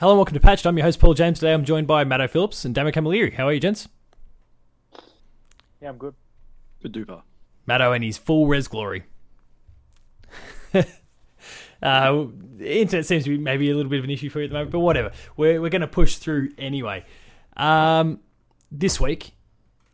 Hello and welcome to Patched. I'm your host, Paul James. Today I'm joined by Matto Phillips and Damo Camilleri. How are you, gents? Yeah, I'm good. Good duper. Matto and his full res glory. uh, the internet seems to be maybe a little bit of an issue for you at the moment, but whatever. We're, we're going to push through anyway. Um, this week,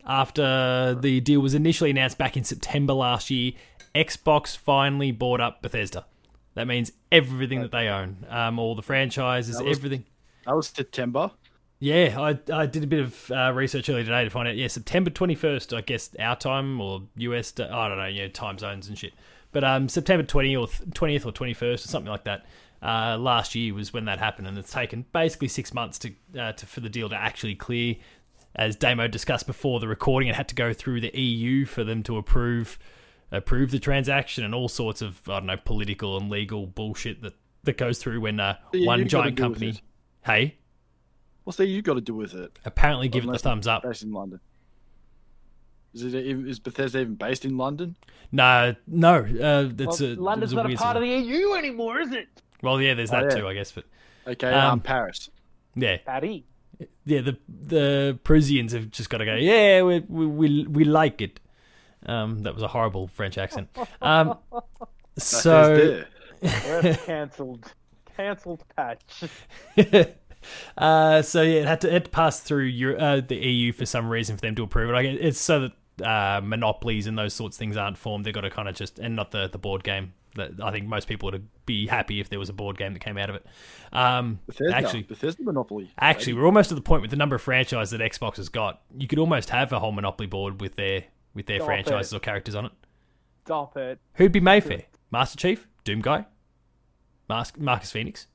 after the deal was initially announced back in September last year, Xbox finally bought up Bethesda. That means everything that they own, um, all the franchises, That was- everything. That was September. Yeah, I, I did a bit of uh, research earlier today to find out. Yeah, September 21st, I guess our time or US, I don't know, yeah, time zones and shit. But um, September 20 or th- 20th or 21st or something like that. Uh, last year was when that happened, and it's taken basically six months to, uh, to for the deal to actually clear. As Damo discussed before the recording, it had to go through the EU for them to approve approve the transaction and all sorts of I don't know political and legal bullshit that that goes through when uh, The EU one giant company. Hey, What's that you got to do with it? apparently give it the thumbs up. Based in London. Is it even- is Bethesda even based in London? No, no, uh, that's Well, a London's it not a weird part of the EU anymore, is it? Well, yeah, there's Oh, that yeah. too, I guess, but Okay, Um, um, Paris. yeah, Patty. yeah, the the Parisians have just got to go. Yeah, we we we, we like it. Um, that was a horrible French accent. Um, so cancelled. Cancelled patch. uh, so yeah, it had to it had to pass through Euro, uh, the EU for some reason for them to approve it. I guess it's so that uh, monopolies and those sorts of things aren't formed. They've got to kind of just and not the the board game. That I think most people would be happy if there was a board game that came out of it. Um, Bethesda. actually, Bethesda Monopoly. Actually, we're almost at the point with the number of franchises that Xbox has got. You could almost have a whole Monopoly board with their with their Stop franchises it. or characters on it. Stop it. Who'd be Mayfair? Master Chief, Doom Guy, Mas- Marcus Phoenix,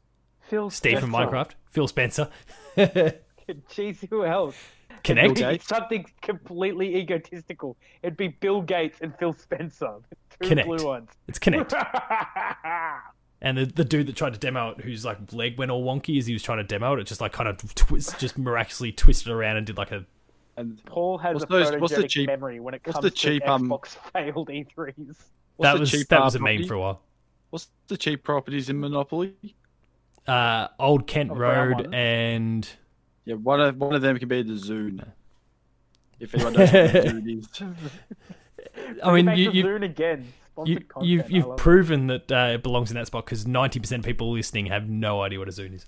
Phil Steve from Minecraft, Phil Spencer, Jeez, who else? Kinect. Bill Something completely egotistical. It'd be Bill Gates and Phil Spencer. Two Kinect. blue ones. It's Kinect. And the, the dude that tried to demo it, whose like leg went all wonky as he was trying to demo it, it just like kind of twist, just miraculously twisted around and did like a And Paul has What's a those- what's the cheap- memory when it what's comes the to cheap, um, Xbox failed E E3s. what's that was cheap, that uh, was a meme for a while. What's the cheap properties in Monopoly? Uh, Old Kent Oh, Road and Yeah, one of one of them can be the Zune. If anyone knows what the Zune is. I mean you, you, zoo again. You, content, you've you've love it. proven that uh, it belongs in that spot because ninety percent of people listening have no idea what a Zune is.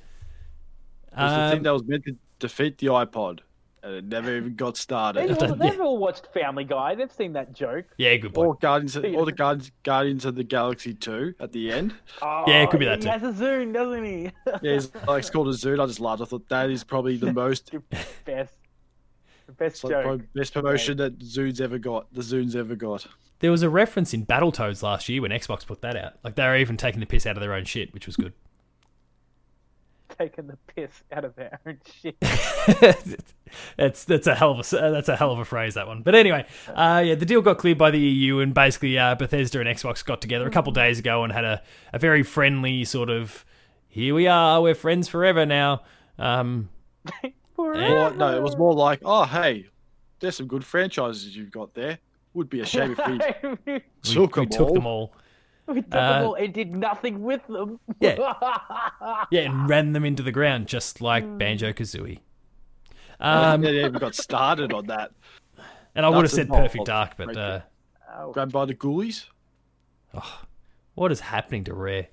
It was the Um, thing that was meant to defeat the iPod, and it never even got They've started. all, they've all watched Family Guy. They've seen that joke. yeah, good point. Or point. Guardians, or the Guardians, Guardians of the Galaxy Two at the end. Oh, Yeah, it could be that he too. has a Zune, doesn't he? Yeah, it's like it's called a Zune. I just laughed. I thought that is probably the most, best. The best it's like joke. probably best promotion that Zune's ever got. The Zune's ever got. There was a reference in Battletoads last year when Xbox put that out. Like they were even taking the piss out of their own shit, which was good. Taking the piss out of their own shit. that's that's a hell of a that's a hell of a phrase that one. But anyway, uh, yeah, the deal got cleared by the EU, and basically uh, Bethesda and Xbox got together a couple days ago and had a, a very friendly sort of here we are, we're friends forever now. Um, Or, no, it was more like, oh hey, there's some good franchises you've got there. Would be a shame if we we took, we them, took all. them all, took them Uh, all and did nothing with them. Yeah. yeah, and ran them into the ground just like Banjo Kazooie. Um, they even got started on that. and I would have said Perfect Dark, but uh, Oh, Grabbed by the ghoulies. What is happening to Rare?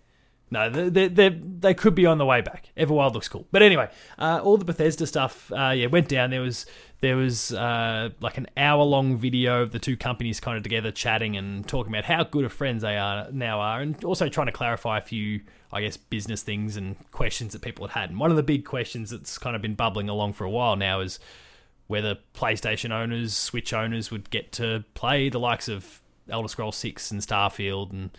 No, they they could be on the way back. Everwild looks cool, but anyway, uh, all the Bethesda stuff, uh, yeah, went down. There was there was uh, like an hour long video of the two companies kind of together chatting and talking about how good of friends they are now are, and also trying to clarify a few, I guess, business things and questions that people had had. And one of the big questions that's kind of been bubbling along for a while now is whether PlayStation owners, Switch owners would get to play the likes of Elder Scrolls 6 and Starfield and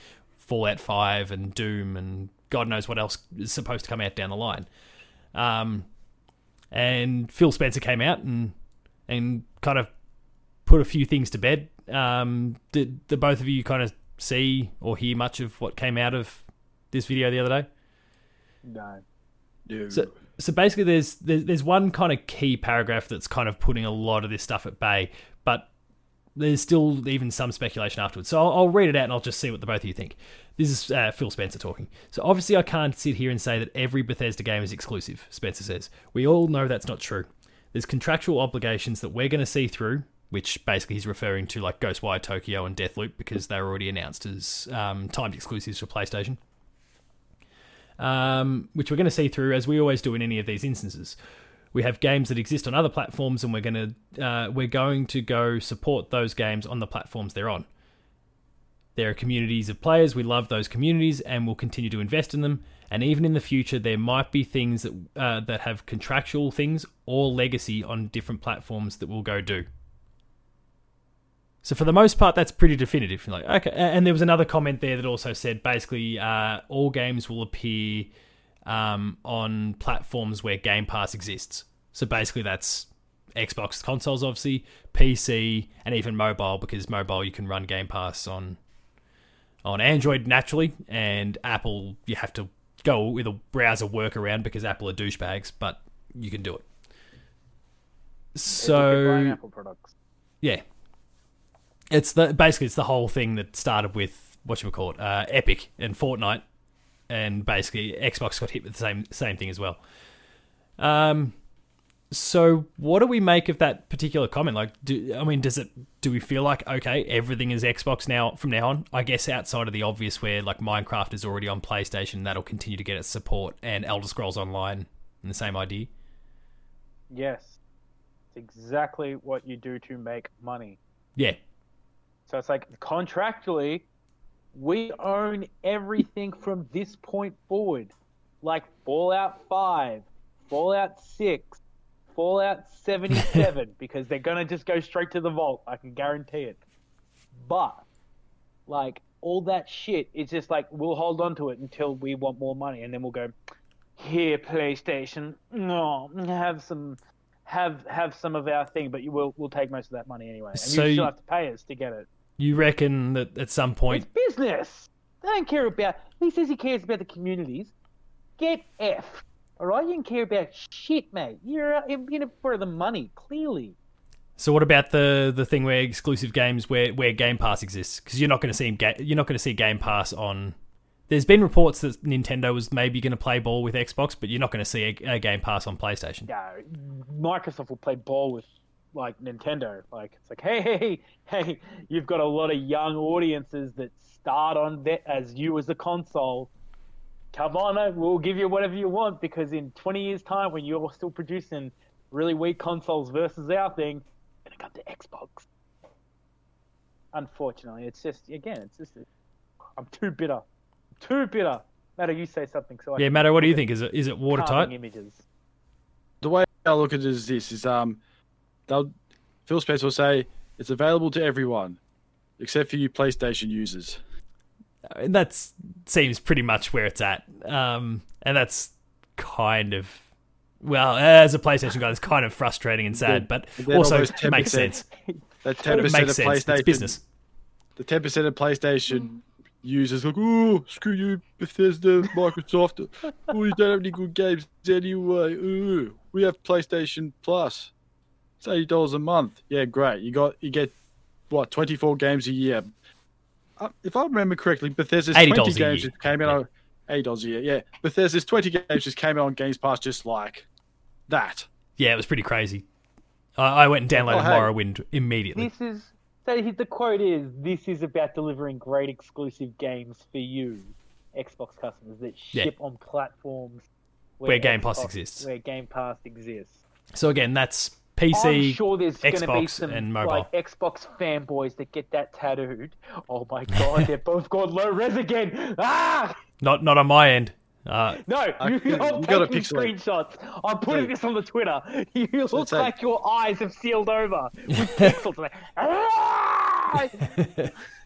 Fallout 5 and Doom and God knows what else is supposed to come out down the line. Um, and Phil Spencer came out and and kind of put a few things to bed. Um, did the both of you kind of see or hear much of what came out of this video the other day? no. No. So, so basically, there's, there's there's one kind of key paragraph that's kind of putting a lot of this stuff at bay. But there's still even some speculation afterwards. So I'll, I'll read it out and I'll just see what the both of you think. This is uh, Phil Spencer talking. So obviously, I can't sit here and say that every Bethesda game is exclusive. Spencer says we all know that's not true. There's contractual obligations that we're going to see through, which basically he's referring to like Ghostwire Tokyo and Deathloop because they're already announced as um, timed exclusives for PlayStation. Um, which we're going to see through as we always do in any of these instances. We have games that exist on other platforms, and we're going to uh, we're going to go support those games on the platforms they're on. There are communities of players. We love those communities, and we'll continue to invest in them. And even in the future, there might be things that uh, that have contractual things or legacy on different platforms that we'll go do. So for the most part, that's pretty definitive. Like okay, and there was another comment there that also said basically uh, all games will appear um, on platforms where Game Pass exists. So basically, that's Xbox consoles, obviously, PC, and even mobile because mobile you can run Game Pass on on Android naturally, and Apple you have to go with a browser workaround because Apple are douchebags, but you can do it. So Apple products. yeah, it's the basically it's the whole thing that started with what you call it, uh, Epic and Fortnite, and basically Xbox got hit with the same same thing as well. Um, so what do we make of that particular comment? Like, do I mean, does it? Do we feel like okay, everything is Xbox now from now on? I guess outside of the obvious, where like Minecraft is already on PlayStation, that'll continue to get its support, and Elder Scrolls Online, and the same idea. Yes, it's exactly what you do to make money. Yeah, So it's like contractually, we own everything from this point forward, like Fallout Five, Fallout Six, Fallout 77, because they're gonna just go straight to the vault. I can guarantee it. But like all that shit, it's just like we'll hold on to it until we want more money, and then we'll go here, PlayStation. No, have some. Have have some of our thing, but you will we'll take most of that money anyway, and So you- still have to pay us to get it. You reckon that at some point It's business. They don't care about. He says he cares about the communities. Get F. All right, you don't care about shit, mate. You're in it for the money, clearly. So what about the the thing where exclusive games where, where Game Pass exists? Because you're not going to see ga- you're not going to see Game Pass on. There's been reports that Nintendo was maybe going to play ball with Xbox, but you're not going to see a, a Game Pass on PlayStation. Yeah, Microsoft will play ball with like Nintendo. Like it's like, hey, hey, hey, you've got a lot of young audiences that start on that as you as a console. Come on, we'll give you whatever you want because in 20 years' time, when you're still producing really weak consoles versus our thing, gonna come to Xbox. Unfortunately, it's just again, it's just I'm too bitter, too bitter. Matto, you say something. So I Yeah, can Matto, what do you think? Is it is it watertight? Images. the way I look at it is this: is um, they'll Phil Spencer will say it's available to everyone, except for you PlayStation users. And that seems pretty much where it's at. Um, and that's kind of well, as a PlayStation guy, it's kind of frustrating and sad, but also makes sense. That ten percent of sense. PlayStation, It's business. the ten percent of PlayStation users like, oh, screw you, Bethesda, Microsoft. oh, you don't have any good games anyway. Ooh, we have PlayStation Plus. It's eighty dollars a month. Yeah, great. You got you get what twenty four games a year. Uh, if I remember correctly, Bethesda's $80 twenty games year. just came out Yeah. on eight dollars a year. Yeah, Bethesda's twenty games just came out on Games Pass just like that. Yeah, it was pretty crazy. I, I went and downloaded Oh, hey. Morrowind immediately. This is so he- the quote is this is about delivering great exclusive games for you, Xbox customers that Yeah. ship on platforms Where Game Pass exists. Where Game Pass exists. So again, that's I'm sure there's going to be some and mobile. like Xbox fanboys that get that tattooed. Oh my god, they're both got low res again. Ah! Not not on my end. Uh, No, I- you, you I'm gotta taking pixelate. screenshots. I'm putting Hey. this on the Twitter. You look say- like your eyes have sealed over with pixels. Ah!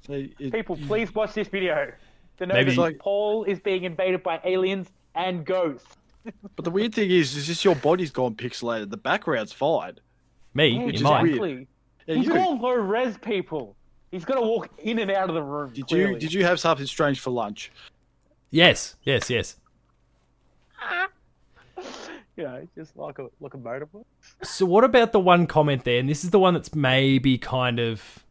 So it- People, please watch this video. The know Maybe- that Like- Paul is being invaded by aliens and ghosts. but the weird thing is, is just your body's gone pixelated. The background's fine. Me, Which in is mine. weird. Yeah, He's you. got low res people. He's got to walk in and out of the room. Did clearly. you did you have something strange for lunch? Yes, yes, yes. You know, just like a like a motorbike. So what about the one comment there? And this is the one that's maybe kind of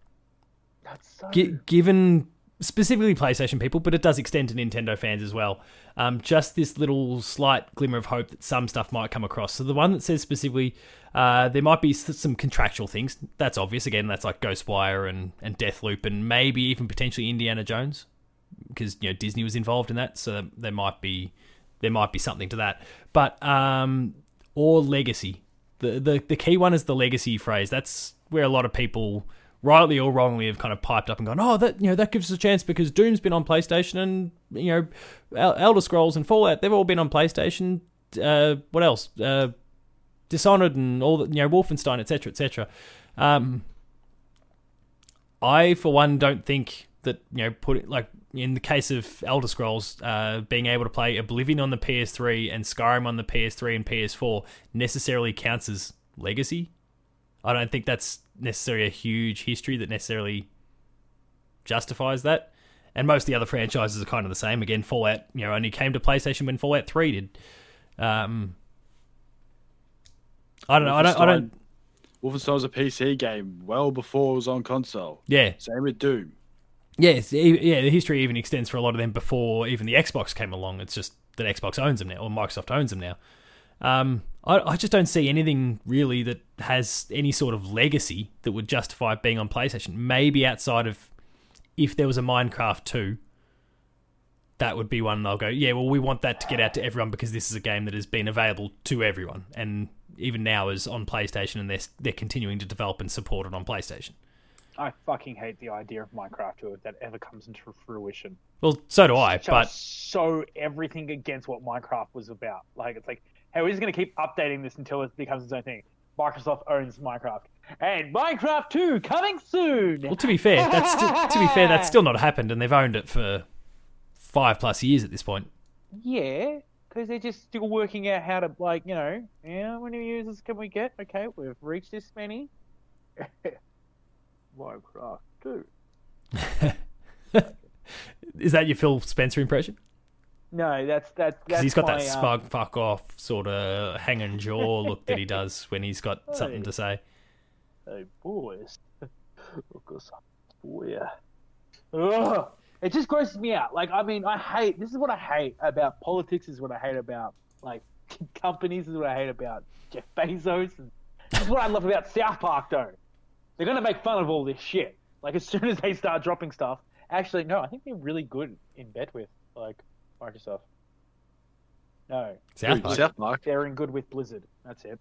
it's so Gi- given specifically PlayStation people, but it does extend to Nintendo fans as well. Um, just this little slight glimmer of hope that some stuff might come across. So the one that says specifically uh, there might be some contractual things. That's obvious. Again, that's like Ghostwire and and Deathloop, and maybe even potentially Indiana Jones, because you know Disney was involved in that. So there might be there might be something to that. But um, or legacy. The, the the key one is the legacy phrase. That's where a lot of people, rightly or wrongly, have kind of piped up and gone, "Oh, that you know that gives us a chance because Doom's been on PlayStation and you know Elder Scrolls and Fallout they've all been on PlayStation. Uh, what else? Uh, Dishonored and all the you know Wolfenstein, etc., etc." Um, I, for one, don't think that you know put it like in the case of Elder Scrolls, uh, being able to play Oblivion on the PS3 and Skyrim on the PS3 and PS4 necessarily counts as legacy. I don't think that's necessarily a huge history that necessarily justifies that. And most of the other franchises are kind of the same. Again, Fallout, you know, only came to PlayStation when Fallout Three did. Um, I don't know. I don't. I don't. Wolfenstein was a PC game well before it was on console. Yeah, Same with Doom. Yes, yeah, the history even extends for a lot of them before even the Xbox came along. It's just that Xbox owns them now, or Microsoft owns them now. Um, I, I just don't see anything really that has any sort of legacy that would justify it being on PlayStation. Maybe outside of if there was a Minecraft 2, that would be one they'll go, yeah, well, we want that to get out to everyone because this is a game that has been available to everyone. And even now is on PlayStation and they're, they're continuing to develop and support it on PlayStation. I fucking hate the idea of Minecraft 2 if that ever comes into fruition. Well, so do I, but so everything against what Minecraft was about. Like it's like, hey, we're just gonna keep updating this until it becomes its own thing. Microsoft owns Minecraft, and Minecraft 2 coming soon. Well, to be fair, that's sti- to be fair, that's still not happened, and they've owned it for five plus years at this point. Yeah, because they're just still working out how to like, you know, yeah, how many users can we get? Okay, we've reached this many. Minecraft 2. Is that your Phil Spencer impression? No, that's that. Because he's got my, that um, smug fuck off sort of hanging jaw look that he does when he's got something to say. Hey boys, look at some for. Ugh. It just grosses me out. Like, I mean, I hate. This is what I hate about politics. Is what I hate about like companies. Is what I hate about Jeff Bezos. And this is what I love about South Park, though. They're gonna make fun of all this shit. Like as soon as they start dropping stuff. Actually, no. I think they're really good in bed with like Microsoft. No, South Dude, Park. South Park. they're in good with Blizzard. That's it.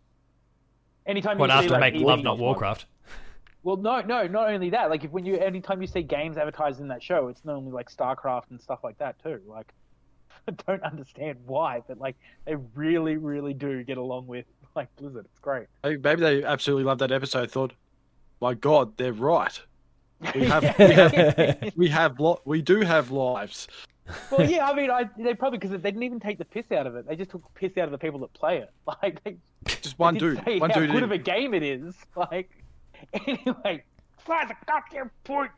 Anytime What you see, after like, make Love Not or- Warcraft? well, no, no, not only that. Like, if when you anytime you see games advertised in that show, it's normally like StarCraft and stuff like that too. Like, I don't understand why, but like they really, really do get along with like Blizzard. It's great. Maybe maybe they absolutely loved that episode. Thought, my God, they're right. We have, we have, we have, we do have lives. Well, yeah, I mean, I they probably because they didn't even take the piss out of it. They just took the piss out of the people that play it. Like, they, Just one they dude, didn't say one how dude. good in- of a game it is. Like, anyway, flies a goddamn point.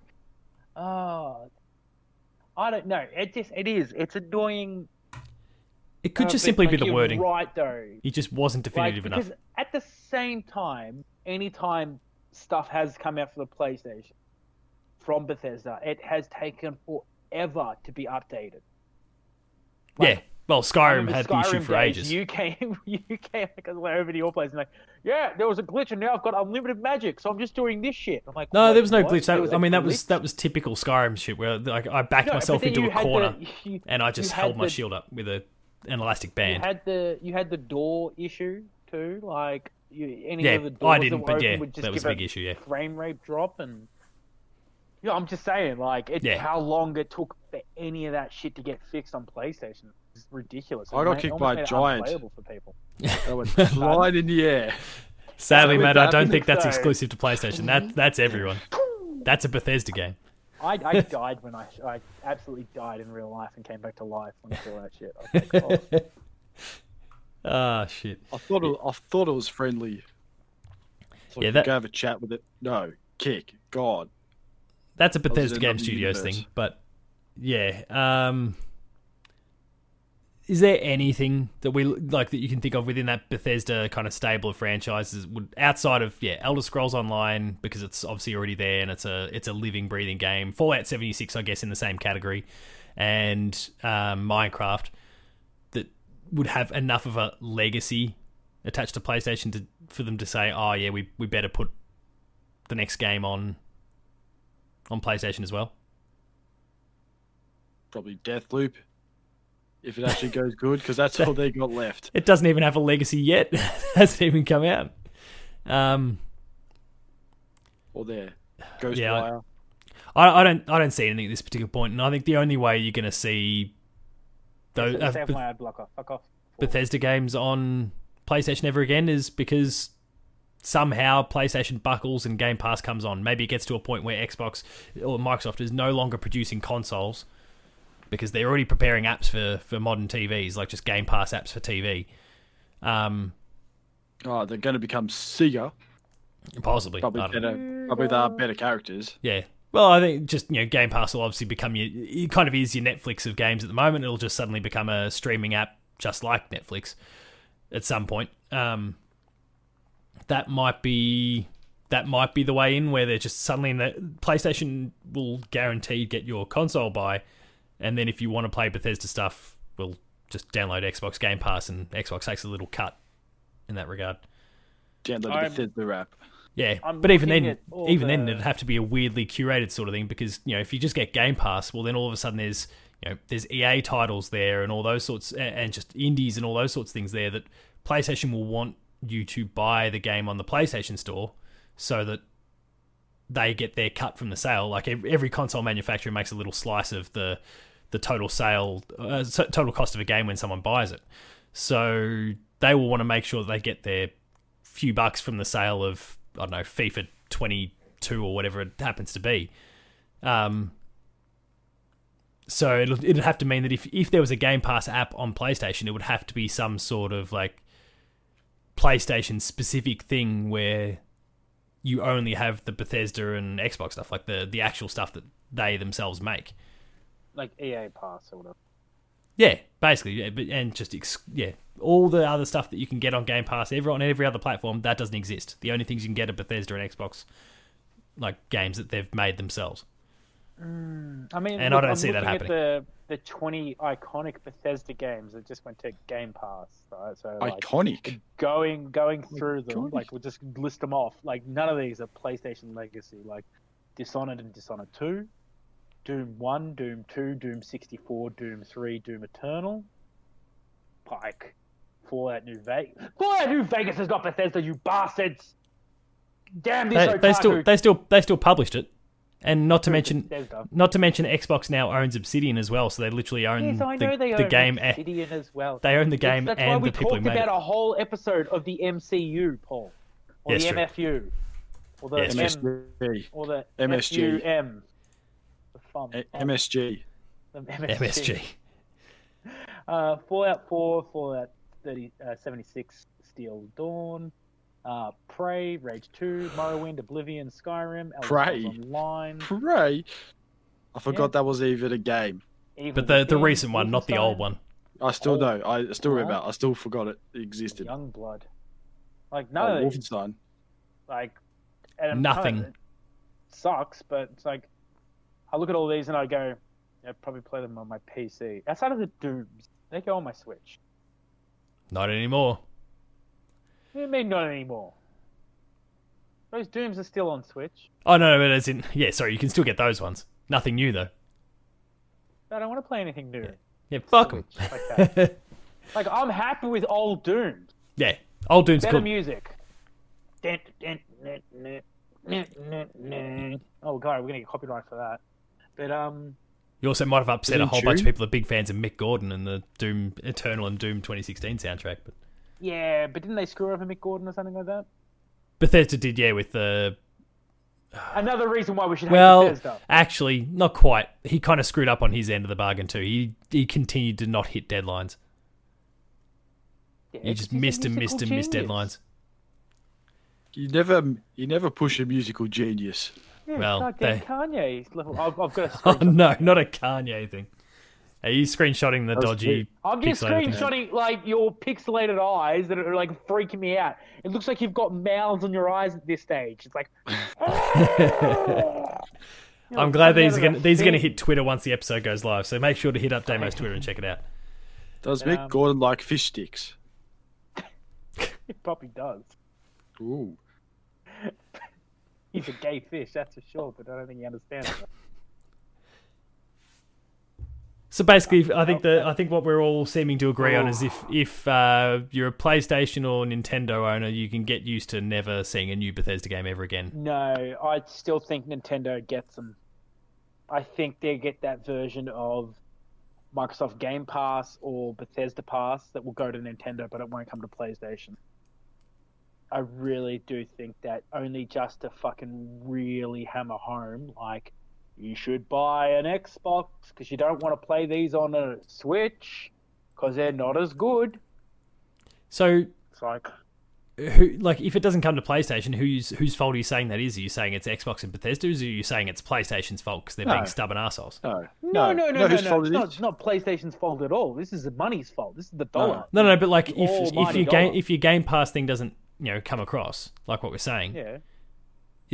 Oh, I don't know. It just it is. It's annoying. It could uh, just simply like, be the you're wording. Right though. He just wasn't Like, definitive because enough. at the same time, anytime stuff has come out for the PlayStation from Bethesda, it has taken forever to be updated. yeah. Well, Skyrim had the issue for ages. You came, you came like, over to your place and like, yeah, there was a glitch and now I've got unlimited magic, so I'm just doing this shit. I'm like, No, there was no what? glitch. That, was I mean, that was that was typical Skyrim shit, where like I backed No, myself into a corner the- you- and I just held my the- shield up with a an elastic You band. had the you had the door issue too, like you, any Yeah, of the doors I didn't, that but open yeah, would just that was give a big issue. Yeah, frame rate drop and. Yeah, I'm just saying, like, it, Yeah. how long it took for any of that shit to get fixed on PlayStation is ridiculous. I It got ma- kicked by a giant. unplayable for people. That went flying in the air. sadly, with Matt, I don't think that's so- exclusive to PlayStation. That that's everyone. That's a Bethesda game. I, I died when I I absolutely died in real life and came back to life when I saw that shit. I was oh. Ah, shit. I thought it, I thought it was friendly. So Yeah, yeah, that- go have a chat with it. No, kick. God. That's a Bethesda Game Studios universe. thing, but yeah. Um, is there anything that we like that you can think of within that Bethesda kind of stable of franchises would outside of yeah Elder Scrolls Online because it's obviously already there and it's a it's a living breathing game. Fallout 76 I guess in the same category, and um, Minecraft that would have enough of a legacy attached to PlayStation to for them to say oh yeah we we better put the next game on on PlayStation as well. Probably Deathloop, if it actually goes good, because that's all they got left. It doesn't even have a legacy yet. it hasn't even come out. Um, Or there, Ghostwire. Yeah, I, I don't I don't see anything at this particular point, and I think the only way you're going to see those uh, Beth- my ad blocker. Fuck off. Bethesda games on PlayStation ever again is because somehow PlayStation buckles and Game Pass comes on. Maybe it gets to a point where Xbox or Microsoft is no longer producing consoles because they're already preparing apps for, for modern TVs, like just Game Pass apps for TV. Um, Oh, they're going to become Sega. possibly. Probably I don't know. better. Probably they are better characters. Yeah. Well, I think just you know, Game Pass will obviously become your. It kind of is your Netflix of games at the moment. It'll just suddenly become a streaming app, just like Netflix, at some point. Um, that might be that might be the way in where they're just suddenly in the PlayStation will guaranteed get your console by, and then if you want to play Bethesda stuff, we'll just download Xbox Game Pass, and Xbox takes a little cut in that regard. Download I'm- Bethesda app. Yeah, I'm but even then, at all even then, it'd have to be a weirdly curated sort of thing because you know if you just get Game Pass, well then all of a sudden there's you know there's EA titles there and all those sorts and just indies and all those sorts of things there that PlayStation will want you to buy the game on the PlayStation Store so that they get their cut from the sale. Like every console manufacturer makes a little slice of the the total sale, uh, total cost of a game when someone buys it. So they will want to make sure that they get their few bucks from the sale of I don't know FIFA 22 or whatever it happens to be. Um, so it'll, it'd have to mean that if if there was a Game Pass app on PlayStation, it would have to be some sort of like PlayStation specific thing where you only have the Bethesda and Xbox stuff, like the the actual stuff that they themselves make. Like EA Pass or whatever. Yeah, basically, yeah, but and just ex- yeah, all the other stuff that you can get on Game Pass, every on every other platform, that doesn't exist. The only things you can get are Bethesda and Xbox, like games that they've made themselves. Mm. I mean, And I don't I'm see that happening. At the the 20 iconic Bethesda games that just went to Game Pass, right? So like, Iconic. going going oh through them, like we'll just list them off. Like none of these are PlayStation legacy. Like Dishonored and Dishonored Two, Doom One, Doom Two, Doom sixty four, Doom Three, Doom Eternal, Pike, Fallout New Vegas. Fallout New Vegas has got Bethesda, you bastards! Damn this They, they still they still they still published it, and not to mention not to mention Xbox now owns Obsidian as well, so they literally own Yes, I the, know they the own game. Obsidian as well. They own the game That's and we the people who talked made about it. a whole episode of the MCU, Paul, or Yes, the true. MFU, or the Yes, M, MSG. or the MSG. FUM. The fun, A- MSG. the MSG. MSG. Uh, Fallout 4, Fallout 30, uh, 76, Steel Dawn, uh, Prey, Rage 2, Morrowind, Oblivion, Skyrim, Elder Prey. Online, Pray. I forgot Yeah. that was even a game. Evil But the the Within, recent one, not the old one. I still Oh. know. I still remember. What? I still forgot it existed. Youngblood. Like Oh, none of these, Wolfenstein. like and Nothing. kinda- sucks, but it's like I look at all these and I go, I'd probably play them on my PC. Outside of the Dooms, they go on my Switch. Not anymore. What do you mean not anymore? Those Dooms are still on Switch. Oh no, no, but as in yeah, sorry, you can still get those ones. Nothing new though. I don't want to play anything new. Yeah, fuck them. Switch, like. Like I'm happy with old Dooms. yeah, old Doom's Better good. music. Dun, dun, dun. Oh god, we're gonna get copyright for that. But um, You also might have upset Is a in whole bunch of people that are big fans of Mick Gordon and the Doom Eternal and Doom 2016 soundtrack. But yeah, but didn't they screw over Mick Gordon or something like that? Bethesda did, yeah, with the Another reason why we should hate well, Bethesda. actually, not quite. He kind of screwed up on his end of the bargain too. He he continued to not hit deadlines. Yeah, He just missed and musical missed and missed deadlines. You never, you never push a musical genius. Yeah, Well, goddamn they- Kanye's level. I've, I've got a Oh no, not a Kanye thing. Are you screenshotting the dodgy? I'm just pixelated thing? screenshotting like your pixelated eyes that are like freaking me out. It looks like you've got mouths on your eyes at this stage. It's like. I'm glad these are gonna, these are going to hit Twitter once the episode goes live. So make sure to hit up Damo's Twitter and check it out. Does Mick Um, Gordon like fish sticks? It probably does. Ooh. He's a gay fish, that's for sure, but I don't think he understands it. So basically, I think that I think what we're all seeming to agree on is if if uh, you're a PlayStation or Nintendo owner, you can get used to never seeing a new Bethesda game ever again. No, I still think Nintendo gets them. I think they get that version of Microsoft Game Pass or Bethesda Pass that will go to Nintendo, but it won't come to PlayStation. I really do think that only just to fucking really hammer home, like, you should buy an Xbox because you don't want to play these on a Switch because they're not as good. So, It's like, who like if it doesn't come to PlayStation, whose whose fault are you saying that is? Are you saying it's Xbox and Bethesda's, or are you saying it's PlayStation's fault because they're No. being stubborn assholes? No. no, no, no, no, no. whose fault It's not, it's not PlayStation's fault at all. This is the money's fault. This is the dollar. No, no, but like if if your game if your Game Pass thing doesn't you know come across like what we're saying, Yeah.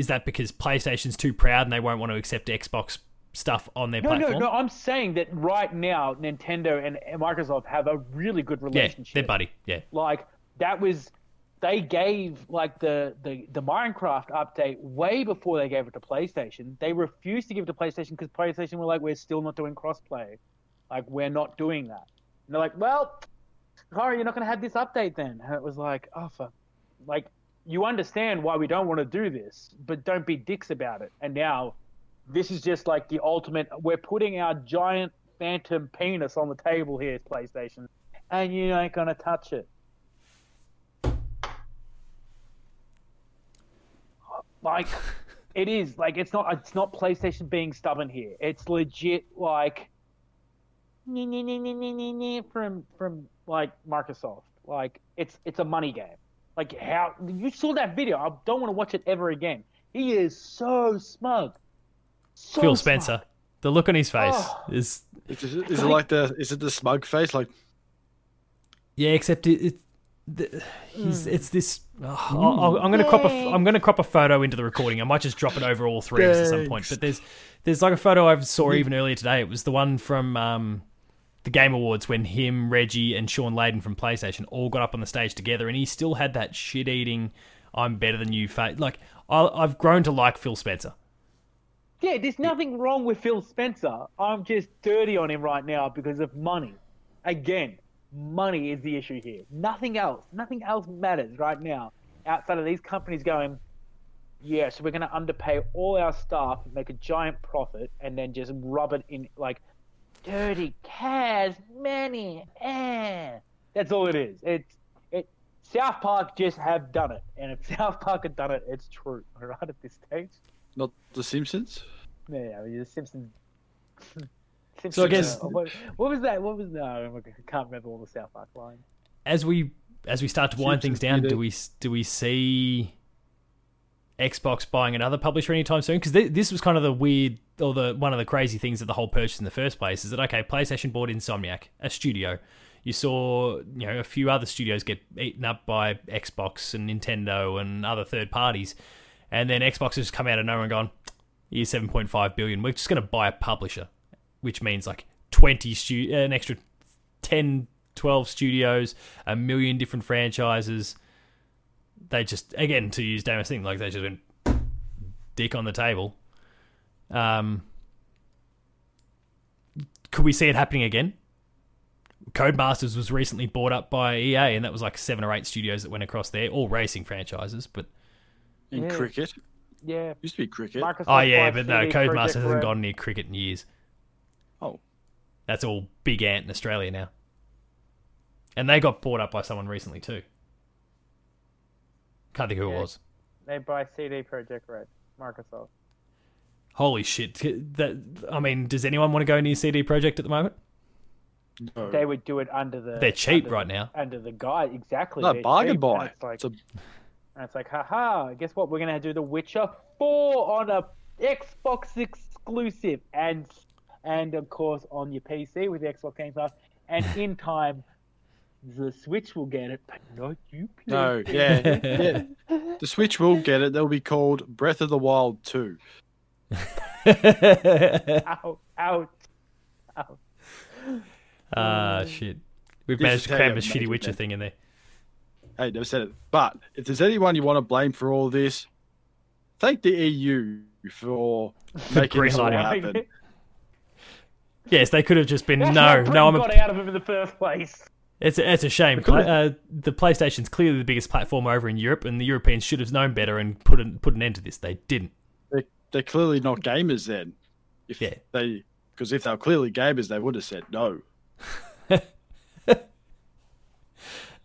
Is that because PlayStation's too proud and they won't want to accept Xbox stuff on their No, platform? no, no. I'm saying that right now, Nintendo and Microsoft have a really good relationship. yeah, they're buddy. Yeah, Like that was, they gave like the the the Minecraft update way before they gave it to PlayStation. They refused to give it to PlayStation because PlayStation were like, we're still not doing crossplay, like we're not doing that. And they're like, well, sorry, you're not going to have this update then. And it was like, oh, for, like you understand why we don't want to do this, but don't be dicks about it. And now this is just like the ultimate. We're putting our giant phantom penis on the table here, PlayStation, and you ain't gonna touch it. Like, it is like it's not. It's not PlayStation being stubborn here. It's legit like from from like Microsoft. Like it's it's a money game. Like how you saw that video. I don't want to watch it ever again. He is so smug. So Phil smug. Spencer. The look on his face Oh. is Is it, is it like the is it the smug face? Like yeah, except it. it the, he's, it's this. oh, I'll, I'll, I'm gonna crop a. Yay. I'm gonna crop a photo into the recording. I might just drop it over all three of us at some point. But there's, there's like a photo I saw even earlier today. It was the one from um, the Game Awards when him, Reggie, and Shawn Layden from PlayStation all got up on the stage together, and he still had that shit-eating, "I'm better than you" face. Like I, I've grown to like Phil Spencer. Yeah, there's nothing wrong with Phil Spencer. I'm just dirty on him right now because of money. Again, money is the issue here. Nothing else. Nothing else matters right now outside of these companies going, yeah, so we're going to underpay all our staff, make a giant profit, and then just rub it in like dirty cash money. Eh. That's all it is. It's it. South Park just have done it, and if South Park had done it, it's true. Right at this stage. not the Simpsons? Yeah, I mean, the Simpsons. Simpsons So I guess- uh, what, what was that? What was no? I can't remember all the South Park lines. as we as we start to wind things down, do we do we see Xbox buying another publisher anytime soon? Because th- this was kind of the weird or the one of the crazy things of the whole purchase in the first place is that okay, PlayStation bought Insomniac, a studio. You saw you know a few other studios get eaten up by Xbox and Nintendo and other third parties, and then Xbox has come out of nowhere and gone, "Here's seven point five billion. We're just going to buy a publisher," which means like twenty stu- an extra 10, 12 studios, a million different franchises. They just, again, to use Damo's thing, like they just went dick on the table. Um, could we see it happening again? Codemasters was recently bought up by EA, and that was like seven or eight studios that went across there, all racing franchises. But In Yeah. cricket? Yeah, Used to be cricket. Microsoft. oh yeah, but no, CD Codemasters hasn't Red. gone near cricket in years. Oh. That's all Big Ant in Australia now. And they got bought up by someone recently too. Can't think who it was. They buy CD Projekt Red. Microsoft. Holy shit! That I mean, does anyone want to go near CD Projekt at the moment? No. They would do it under the. They're cheap under right now. Under the guide, exactly. no, bargain cheap, buy. and It's like, It's a, and it's like, haha. Guess what? We're gonna do The Witcher Four on a Xbox exclusive, and and of course on your PC with the Xbox Game Pass. And in time, the Switch will get it, but not you. No, PlayStation. yeah, yeah. The Switch will get it. They'll be called Breath of the Wild 2. Ouch! Ouch! Ouch! Ah, shit. We've This managed to cram you a shitty Witcher man. thing in there. Hey, never said it. But if there's anyone you want to blame for all this, thank the EU for making this all happen. Yes, they could have just been no, no. I'm a, out of him in the first place. It's a, it's a shame. Pla- uh, the PlayStation's clearly the biggest platform over in Europe, and the Europeans should have known better and put an, put an end to this. They didn't. They, they're clearly not gamers then. If Yeah. they, because if they were clearly gamers, they would have said no.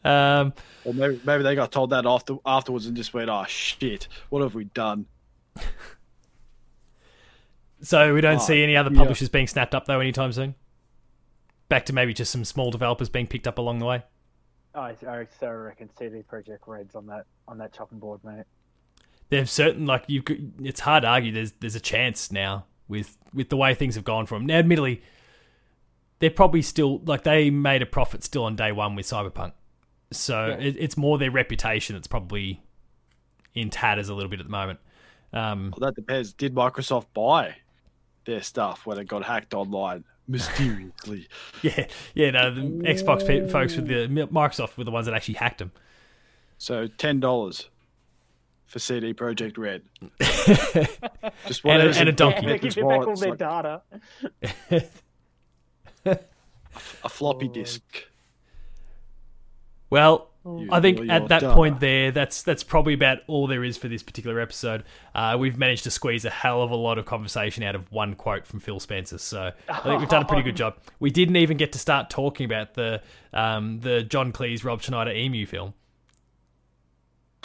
Um, Or maybe, maybe they got told that after afterwards and just went, "Oh shit, what have we done?" so we don't Oh, see any other yeah. publishers being snapped up though anytime soon. Back to maybe just some small developers being picked up along the way. I, I so reckon CD Projekt Red's on that on that chopping board, mate. They've certain like you. It's hard to argue. There's there's a chance now with with the way things have gone for from now. Admittedly, they're probably still like they made a profit still on day one with Cyberpunk, so Yeah. it, it's more their reputation that's probably in tatters a little bit at the moment. Um, Well, that depends. Did Microsoft buy their stuff when it got hacked online mysteriously? yeah, yeah. No, the Xbox pe- folks with the Microsoft were the ones that actually hacked them. So ten dollars for CD Projekt Red. Just And a- whatever's and a in donkey. They Nick's give you back all their like data. a floppy oh. disk. Well, You- I think at that done. point there, that's that's probably about all there is for this particular episode. Uh, we've managed to squeeze a hell of a lot of conversation out of one quote from Phil Spencer, so I think we've done a pretty good job. We didn't even get to start talking about the um, the John Cleese Rob Schneider Emu film.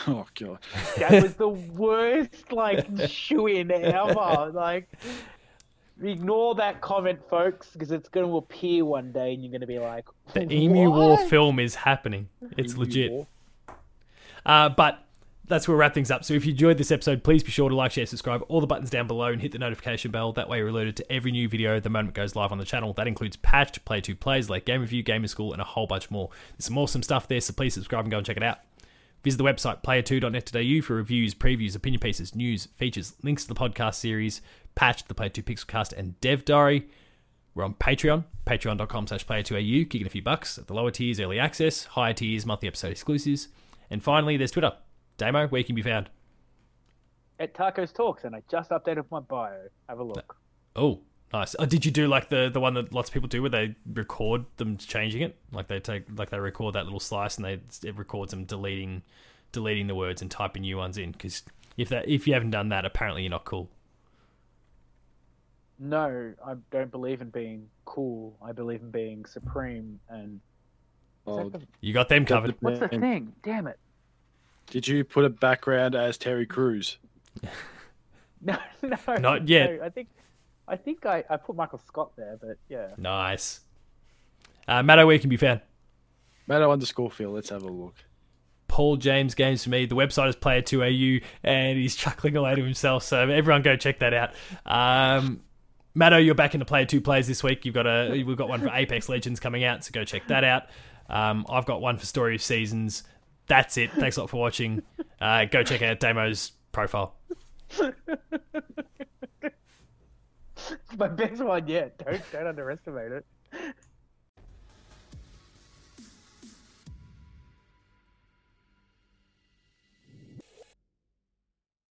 Oh god. That was the worst like shoe in ever. Like, ignore that comment, folks, because it's going to appear one day, and you're going to be like, The Emu War film is happening. It's Emu legit. Uh, but that's where we'll wrap things up. So if you enjoyed this episode, please be sure to like, share, subscribe, all the buttons down below, and hit the notification bell. That way you're alerted to every new video the moment it goes live on the channel. That includes patched, play two plays, like game review, gamer school, and a whole bunch more. There's some awesome stuff there, so please subscribe and go and check it out. Visit the website player2.net.au for reviews, previews, opinion pieces, news, features, links to the podcast series, patched, the Player 2 Pixelcast, and Dev Diary. We're on Patreon, patreon.com slash player2au, kicking a few bucks. At the lower tiers, early access, higher tiers, monthly episode exclusives. And finally, there's Twitter. Damo, where you can be found? At Tacos Talks, and I just updated my bio. Have a look. Uh, oh, nice. Oh, did you do like the, the one that lots of people do where they record them changing it? Like they take like they record that little slice and they it records them deleting deleting the words and typing new ones in because if that if you haven't done that, apparently you're not cool. No, I don't believe in being cool. I believe in being supreme. And Oh, the- You got them covered. what's the thing? Damn it! Did you put a background as Terry Crews? No, no, Not yet. no, I think, I think I, I put Michael Scott there, but yeah. Nice. Uh, Matto, where can be found? Matto underscore Phil. Let's have a look. Paul James Games for me. The website is player2au, and he's chuckling away to himself. So everyone go check that out. Um, Matto, you're back into Player Two plays this week. You've got a we've got one for Apex Legends coming out, so go check that out. Um, I've got one for Story of Seasons. That's it. Thanks a lot for watching. Uh, go check out Damo's profile. My best one yet. Don't don't underestimate it.